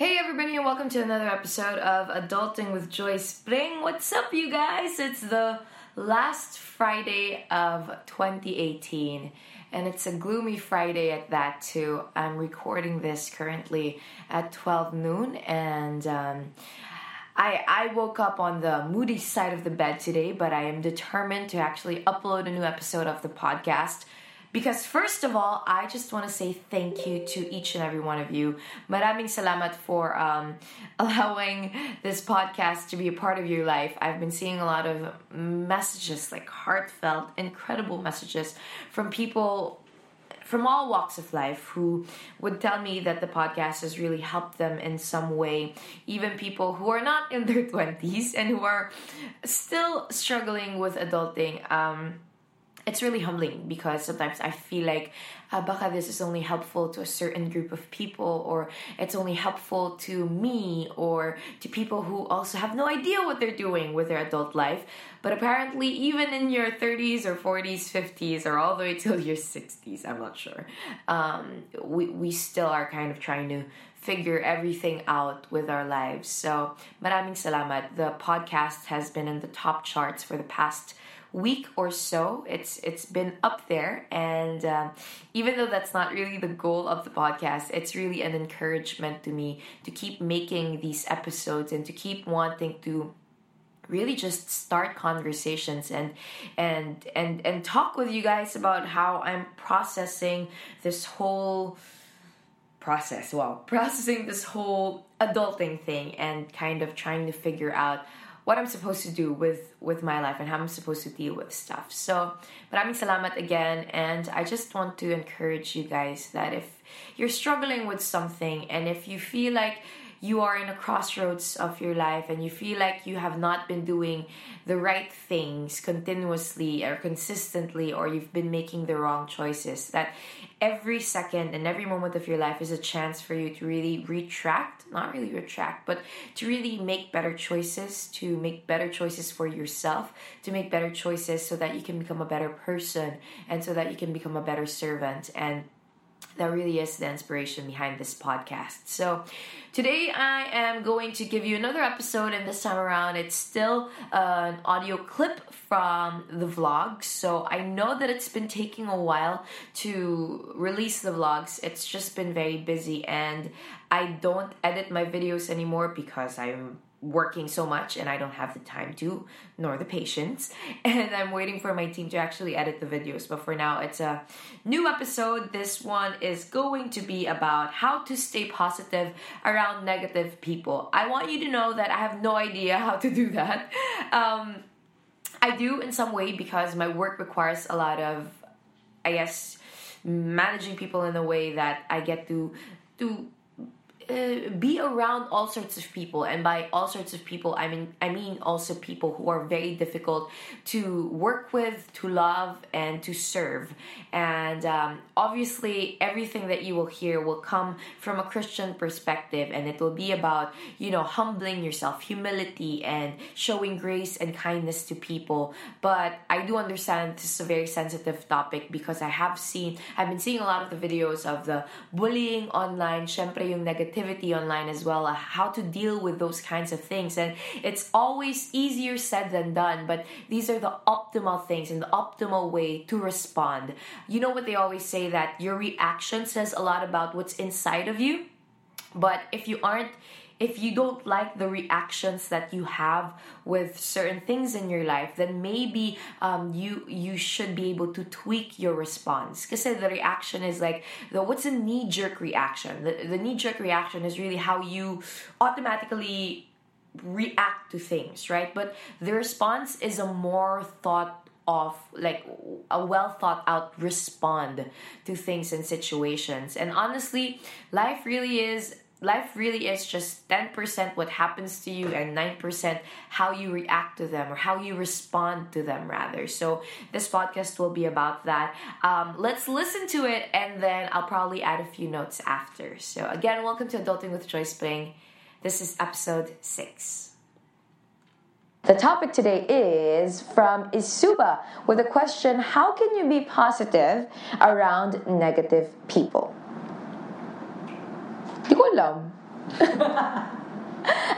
Hey everybody and welcome to another episode of Adulting with Joyce Pring. What's up you guys? It's the last Friday of 2018 and it's a gloomy Friday at that too. I'm recording this currently at 12 noon and um, I, I woke up on the moody side of the bed today, but I am determined to actually upload a new episode of the podcast because first of all, I just want to say thank you to each and every one of you. Maraming salamat for um, allowing this podcast to be a part of your life. I've been seeing a lot of messages, like heartfelt, incredible messages from people from all walks of life who would tell me that the podcast has really helped them in some way. Even people who are not in their 20s and who are still struggling with adulting. Um, it's really humbling because sometimes I feel like uh, baka this is only helpful to a certain group of people or it's only helpful to me or to people who also have no idea what they're doing with their adult life. But apparently, even in your 30s or 40s, 50s, or all the way till your 60s, I'm not sure, um, we, we still are kind of trying to figure everything out with our lives. So, maraming salamat. The podcast has been in the top charts for the past week or so. It's it's been up there, and um, even though that's not really the goal of the podcast, it's really an encouragement to me to keep making these episodes and to keep wanting to really just start conversations and and and and talk with you guys about how I'm processing this whole process well processing this whole adulting thing and kind of trying to figure out what I'm supposed to do with with my life and how I'm supposed to deal with stuff. So, but maraming salamat again and I just want to encourage you guys that if you're struggling with something and if you feel like you are in a crossroads of your life and you feel like you have not been doing the right things continuously or consistently or you've been making the wrong choices that every second and every moment of your life is a chance for you to really retract not really retract but to really make better choices to make better choices for yourself to make better choices so that you can become a better person and so that you can become a better servant. And that really is the inspiration behind this podcast. So, today I am going to give you another episode, and this time around it's still an audio clip from the vlog. So, I know that it's been taking a while to release the vlogs, it's just been very busy, and I don't edit my videos anymore because I'm working so much and I don't have the time to, nor the patience. And I'm waiting for my team to actually edit the videos. But for now, it's a new episode. This one is going to be about how to stay positive around negative people. I want you to know that I have no idea how to do that. Um, I do in some way because my work requires a lot of, I guess, managing people in a way that I get to to uh, be around all sorts of people. And by all sorts of people i mean i mean also people who are very difficult to work with to love and to serve. And um, obviously everything that you will hear will come from a christian perspective. And it will be about you know humbling yourself humility and showing grace and kindness to people. But i do understand this is a very sensitive topic because i have seen i've been seeing a lot of the videos of the bullying online syempre yung negativity online as well, uh, how to deal with those kinds of things. And it's always easier said than done, but these are the optimal things and the optimal way to respond. You know what they always say that your reaction says a lot about what's inside of you. But if you aren't if you don't like the reactions that you have with certain things in your life, then maybe um, you you should be able to tweak your response. Because the reaction is like the what's a knee jerk reaction? The, the knee jerk reaction is really how you automatically react to things, right? But the response is a more thought of like a well thought out respond to things and situations. And honestly, life really is life really is just 10% what happens to you and 9% how you react to them or how you respond to them rather. So this podcast will be about that. Um, let's listen to it and then i'll probably add a few notes after. So again welcome to adulting with Joyce Pring this is episode 6 the topic today is from Isuba with a question How can you be positive around negative people? Di ko alam.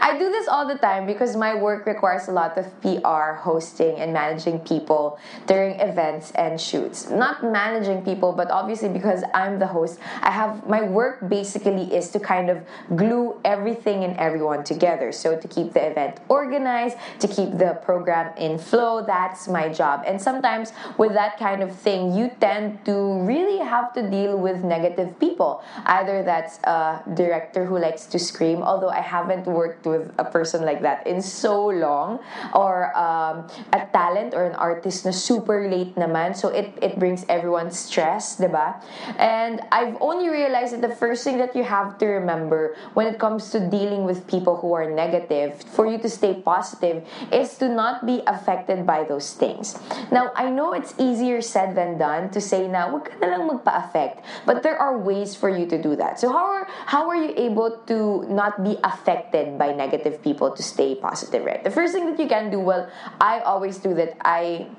I do this all the time because my work requires a lot of PR, hosting, and managing people during events and shoots. Not managing people, but obviously because I'm the host, I have my work basically is to kind of glue everything and everyone together. So to keep the event organized, to keep the program in flow, that's my job. And sometimes with that kind of thing, you tend to really have to deal with negative people. Either that's a director who likes to scream, although I haven't worked with a person like that in so long or um, a talent or an artist na super late naman. So it, it brings everyone stress diba and I've only realized that the first thing that you have to remember when it comes to dealing with people who are negative for you to stay positive is to not be affected by those things. Now I know it's easier said than done to say na wag ka na lang magpa-affect but there are ways for you to do that. So how are, how are you able to not be affected by negative people to stay positive, right? The first thing that you can do, well, I always do that. I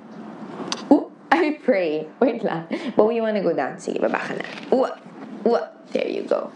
ooh, I pray. Wait lang. But we want to go down. Sige, baba ka na. Ooh, ooh, there you go.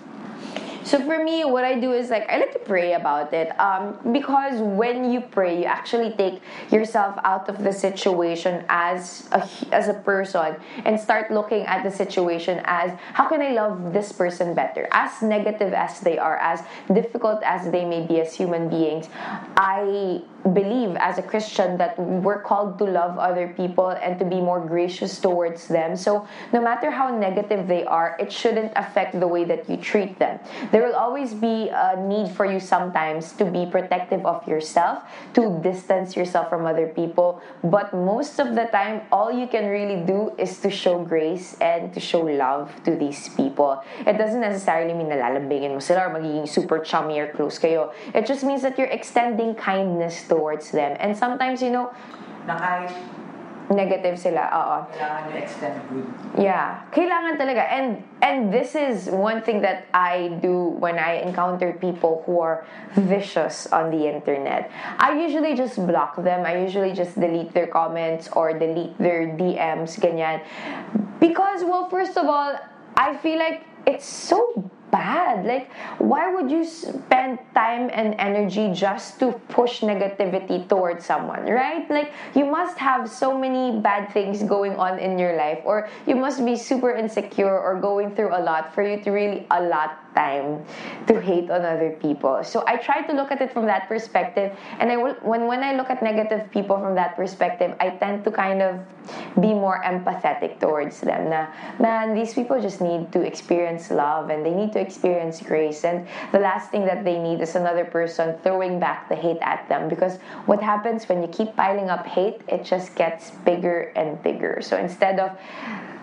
So for me, what I do is like I like to pray about it um, because when you pray, you actually take yourself out of the situation as a, as a person and start looking at the situation as how can I love this person better? As negative as they are, as difficult as they may be as human beings, I believe as a Christian that we're called to love other people and to be more gracious towards them. So, no matter how negative they are, it shouldn't affect the way that you treat them. There will always be a need for you sometimes to be protective of yourself, to distance yourself from other people. But most of the time, all you can really do is to show grace and to show love to these people. It doesn't necessarily mean nalalambingin mo sila or magiging super chummy or close kayo. It just means that you're extending kindness to towards them. And sometimes, you know, na kahit negative sila, oo. Kailangan nyo extend good. Yeah, kailangan talaga. And and this is one thing that I do when I encounter people who are vicious on the internet. I usually just block them. I usually just delete their comments or delete their DMs, ganyan. Because, well, first of all, I feel like it's so bad. Like, why would you spend time and energy just to push negativity towards someone, right? Like, you must have so many bad things going on in your life, or you must be super insecure or going through a lot for you to really allot time to hate on other people. So I try to look at it from that perspective, and I will, when when I look at negative people from that perspective, I tend to kind of be more empathetic towards them. Na man, these people just need to experience love and they need to experience grace, and the last thing that they need is another person throwing back the hate at them. Because what happens when you keep piling up hate, it just gets bigger and bigger. So instead of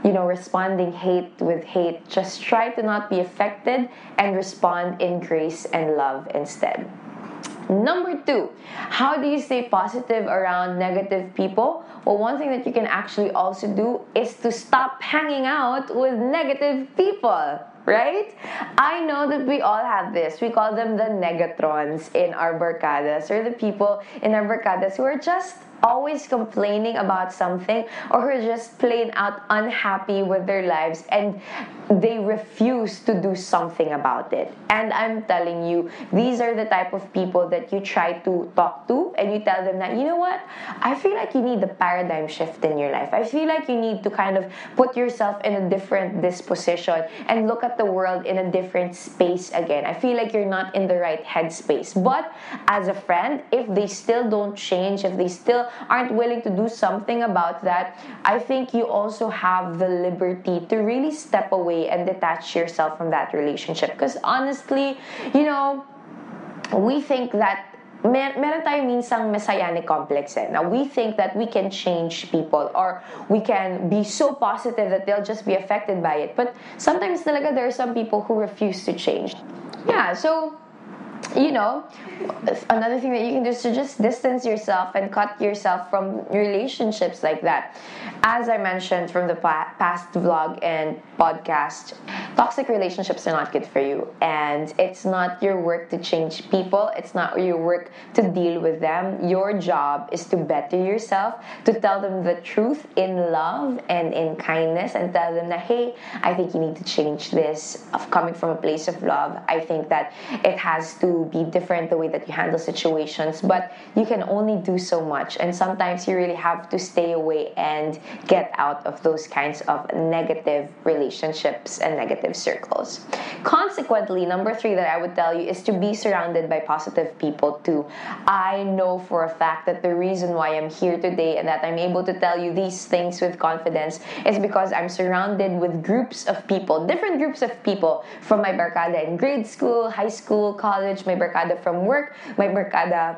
you know, responding hate with hate. Just try to not be affected and respond in grace and love instead. Number two, how do you stay positive around negative people? Well, one thing that you can actually also do is to stop hanging out with negative people right? I know that we all have this. We call them the negatrons in our barkadas or the people in our barkadas who are just always complaining about something or who are just plain out unhappy with their lives and they refuse to do something about it. And I'm telling you, these are the type of people that you try to talk to and you tell them that, you know what, I feel like you need a paradigm shift in your life. I feel like you need to kind of put yourself in a different disposition and look at the world in a different space again. I feel like you're not in the right headspace. But as a friend, if they still don't change, if they still aren't willing to do something about that, I think you also have the liberty to really step away and detach yourself from that relationship. Because honestly, you know, we think that mer meron tayong minsang messianic complex eh. Now, we think that we can change people or we can be so positive that they'll just be affected by it. But sometimes talaga there are some people who refuse to change. Yeah, so you know, another thing that you can do is to just distance yourself and cut yourself from relationships like that. As I mentioned from the past vlog and podcast, toxic relationships are not good for you. And it's not your work to change people, it's not your work to deal with them. Your job is to better yourself, to tell them the truth in love and in kindness, and tell them that, hey, I think you need to change this of coming from a place of love. I think that it has to be different the way that you handle situations, but you can only do so much. And sometimes you really have to stay away and get out of those kinds of negative relationships and negative circles. Consequently, number three that I would tell you is to be surrounded by positive people too. I know for a fact that the reason why I'm here today and that I'm able to tell you these things with confidence is because I'm surrounded with groups of people, different groups of people from my barkada in grade school, high school, college, my barkada from work, my barkada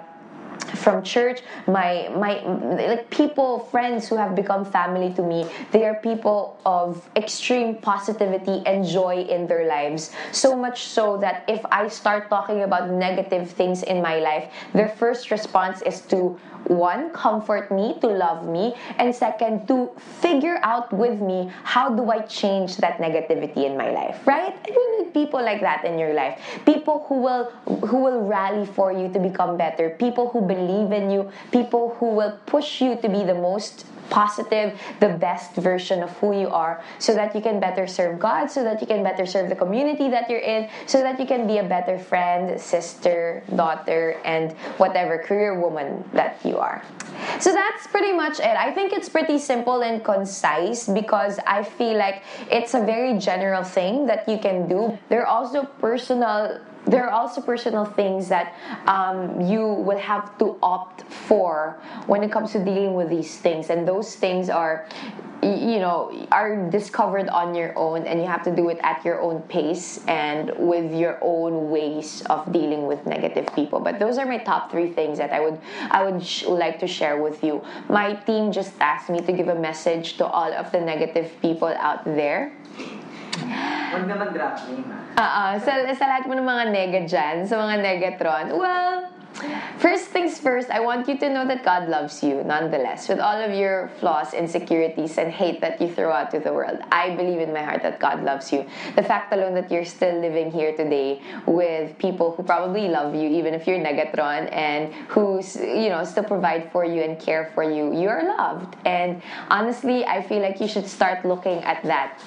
from church. My my like people friends who have become family to me they are people of extreme positivity and joy in their lives. So much so that if i start talking about negative things in my life their first response is to one comfort me to love me and second to figure out with me how do i change that negativity in my life right? You need people like that in your life. People who will who will rally for you to become better. People who believe in you people who will push you to be the most positive, the best version of who you are so that you can better serve God, so that you can better serve the community that you're in, so that you can be a better friend, sister, daughter, and whatever career woman that you are. So that's pretty much it. I think it's pretty simple and concise because I feel like it's a very general thing that you can do. There are also personal there are also personal things that um, you will have to opt for when it comes to dealing with these things. And those things are you know are discovered on your own and you have to do it at your own pace and with your own ways of dealing with negative people. But those are my top three things that i would i would sh- like to share with you. My team just asked me to give a message to all of the negative people out there Huwag na mag-drop name, ah. Oo. Sa, sa lahat mo ng mga nega dyan, sa mga negatron, well, First things first, I want you to know that God loves you nonetheless, with all of your flaws, insecurities, and hate that you throw out to the world. I believe in my heart that God loves you. The fact alone that you're still living here today with people who probably love you, even if you're negatron, and who you know still provide for you and care for you, you're loved. And honestly, I feel like you should start looking at that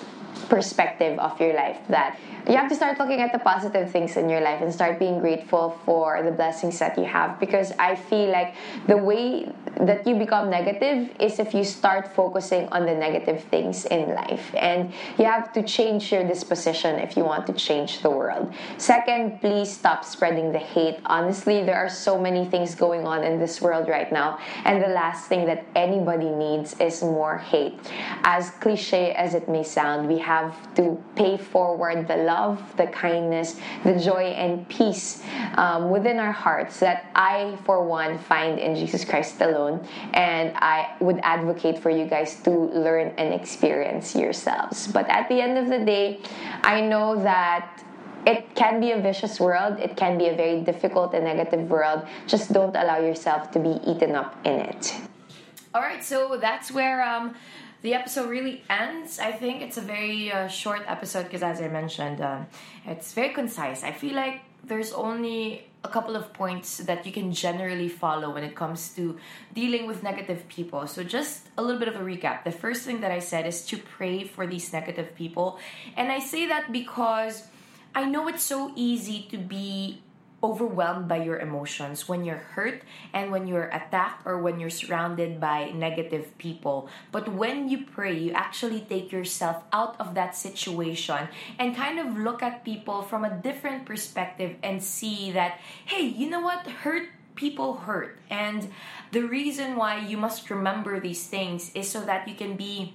perspective of your life that you have to start looking at the positive things in your life and start being grateful for the blessings that you have. Because I feel like the way that you become negative is if you start focusing on the negative things in life and you have to change your disposition if you want to change the world. Second, please stop spreading the hate. Honestly, there are so many things going on in this world right now and the last thing that anybody needs is more hate. As cliche as it may sound, we have to pay forward the love the kindness, the joy, and peace um, within our hearts that I, for one, find in Jesus Christ alone. And I would advocate for you guys to learn and experience yourselves. But at the end of the day, I know that it can be a vicious world. It can be a very difficult and negative world. Just don't allow yourself to be eaten up in it. All right, so that's where um, the episode really ends. I think it's a very uh, short episode because, as I mentioned, um, it's very concise. I feel like there's only a couple of points that you can generally follow when it comes to dealing with negative people. So, just a little bit of a recap. The first thing that I said is to pray for these negative people. And I say that because I know it's so easy to be overwhelmed by your emotions when you're hurt and when you're attacked or when you're surrounded by negative people. But when you pray, you actually take yourself out of that situation and kind of look at people from a different perspective and see that, hey, you know what? Hurt people hurt. And the reason why you must remember these things is so that you can be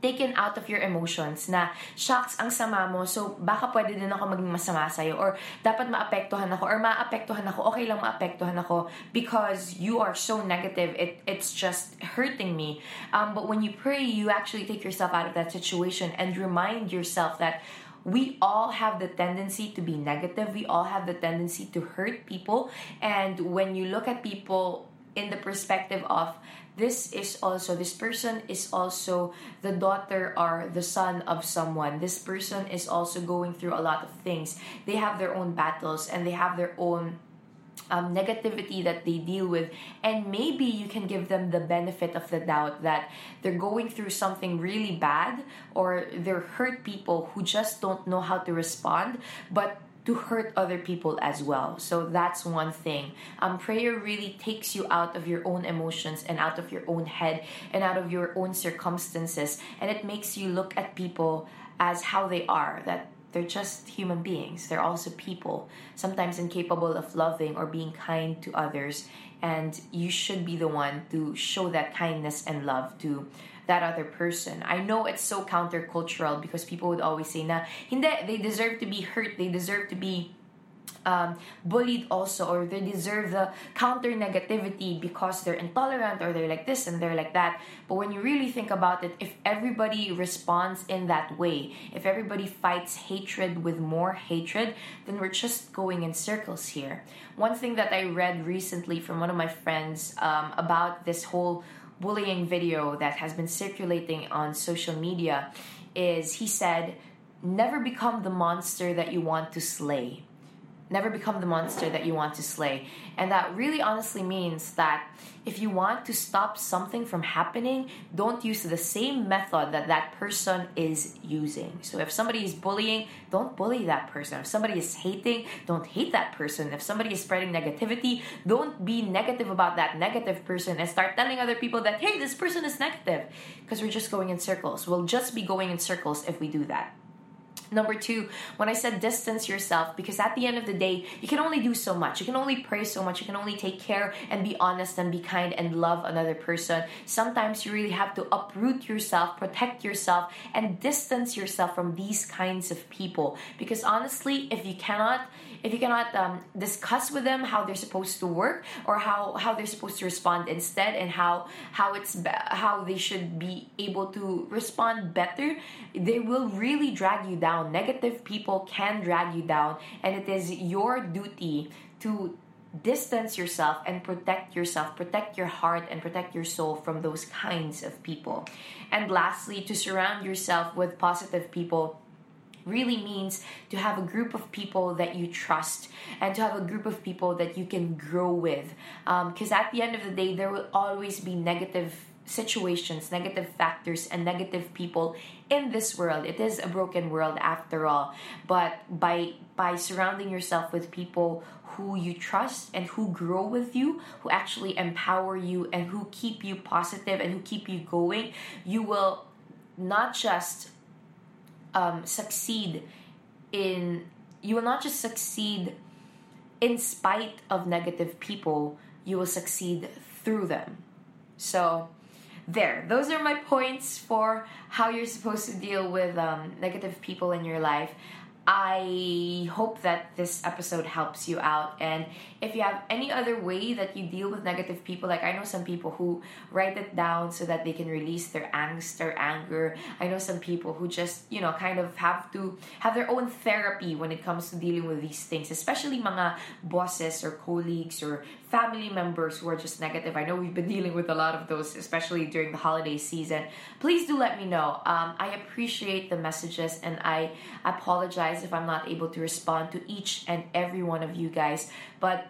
taken out of your emotions na, shocks, ang sama mo, so baka pwede din ako maging masama sa'yo or dapat maapektuhan ako or maapektuhan ako, okay lang maapektuhan ako because you are so negative, it, it's just hurting me. Um, but when you pray, you actually take yourself out of that situation and remind yourself that we all have the tendency to be negative. We all have the tendency to hurt people. And when you look at people in the perspective of this is also this person is also the daughter or the son of someone. This person is also going through a lot of things. They have their own battles and they have their own um, negativity that they deal with. And maybe you can give them the benefit of the doubt that they're going through something really bad or they're hurt people who just don't know how to respond but to hurt other people as well. So that's one thing. Um, prayer really takes you out of your own emotions and out of your own head and out of your own circumstances, and it makes you look at people as how they are. That they're just human beings. They're also people, sometimes incapable of loving or being kind to others. And you should be the one to show that kindness and love to that other person. I know it's so countercultural because people would always say na, hindi, they deserve to be hurt, they deserve to be um, bullied also or they deserve the counter negativity because they're intolerant or they're like this and they're like that. But when you really think about it if everybody responds in that way if everybody fights hatred with more hatred then we're just going in circles here. One thing that i read recently from one of my friends um, about this whole bullying video that has been circulating on social media is he said never become the monster that you want to slay Never become the monster that you want to slay. And that really honestly means that if you want to stop something from happening, don't use the same method that that person is using. So if somebody is bullying, don't bully that person. If somebody is hating, don't hate that person. If somebody is spreading negativity, don't be negative about that negative person and start telling other people that, hey, this person is negative. Because we're just going in circles. We'll just be going in circles if we do that. Number two, when I said distance yourself, because at the end of the day, you can only do so much. You can only pray so much. You can only take care and be honest and be kind and love another person. Sometimes you really have to uproot yourself, protect yourself, and distance yourself from these kinds of people. Because honestly, if you cannot, if you cannot um, discuss with them how they're supposed to work or how how they're supposed to respond instead and how how it's how they should be able to respond better they will really drag you down negative people can drag you down and it is your duty to distance yourself and protect yourself, protect your heart and protect your soul from those kinds of people. And lastly, to surround yourself with positive people really means to have a group of people that you trust and to have a group of people that you can grow with. Because um, at the end of the day, there will always be negative situations, negative factors, and negative people in this world. It is a broken world after all. But by by surrounding yourself with people who you trust and who grow with you, who actually empower you and who keep you positive and who keep you going, you will not just um, succeed in you will not just succeed in spite of negative people you will succeed through them. So there. Those are my points for how you're supposed to deal with um, negative people in your life I hope that this episode helps you out. And if you have any other way that you deal with negative people, like I know some people who write it down so that they can release their angst or anger. I know some people who just, you know, kind of have to have their own therapy when it comes to dealing with these things, especially mga bosses or colleagues or family members who are just negative. I know we've been dealing with a lot of those, especially during the holiday season. Please do let me know. Um, I appreciate the messages and I apologize if I'm not able to respond to each and every one of you guys. But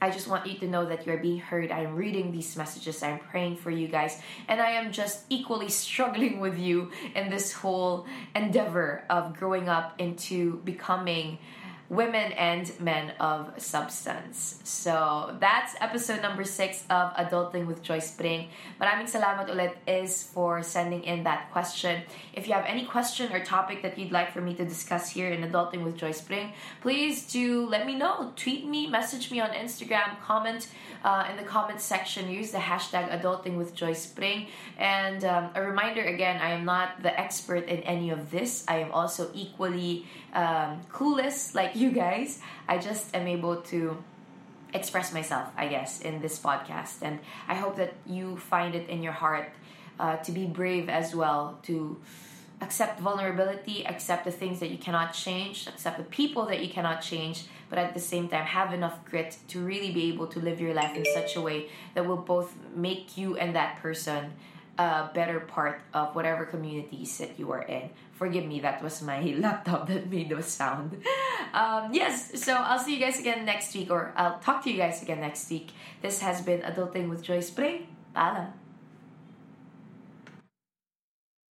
I just want you to know that you're being heard. I'm reading these messages. I'm praying for you guys. And I am just equally struggling with you in this whole endeavor of growing up into becoming women and men of substance. So that's episode number six of Adulting with Joyce Pring. Maraming salamat ulit is for sending in that question. If you have any question or topic that you'd like for me to discuss here in Adulting with Joyce Pring, please do let me know. Tweet me, message me on Instagram, comment uh, in the comment section. Use the hashtag Adulting with Joyce Pring. And um, a reminder again, I am not the expert in any of this. I am also equally um, clueless like you guys. I just am able to express myself, I guess, in this podcast. And I hope that you find it in your heart uh, to be brave as well, to accept vulnerability, accept the things that you cannot change, accept the people that you cannot change, but at the same time have enough grit to really be able to live your life in such a way that will both make you and that person a better part of whatever communities that you are in. Forgive me, that was my laptop that made those sound. Um, yes, so I'll see you guys again next week, or I'll talk to you guys again next week. This has been Adulting with Joyce Pring. Paalam.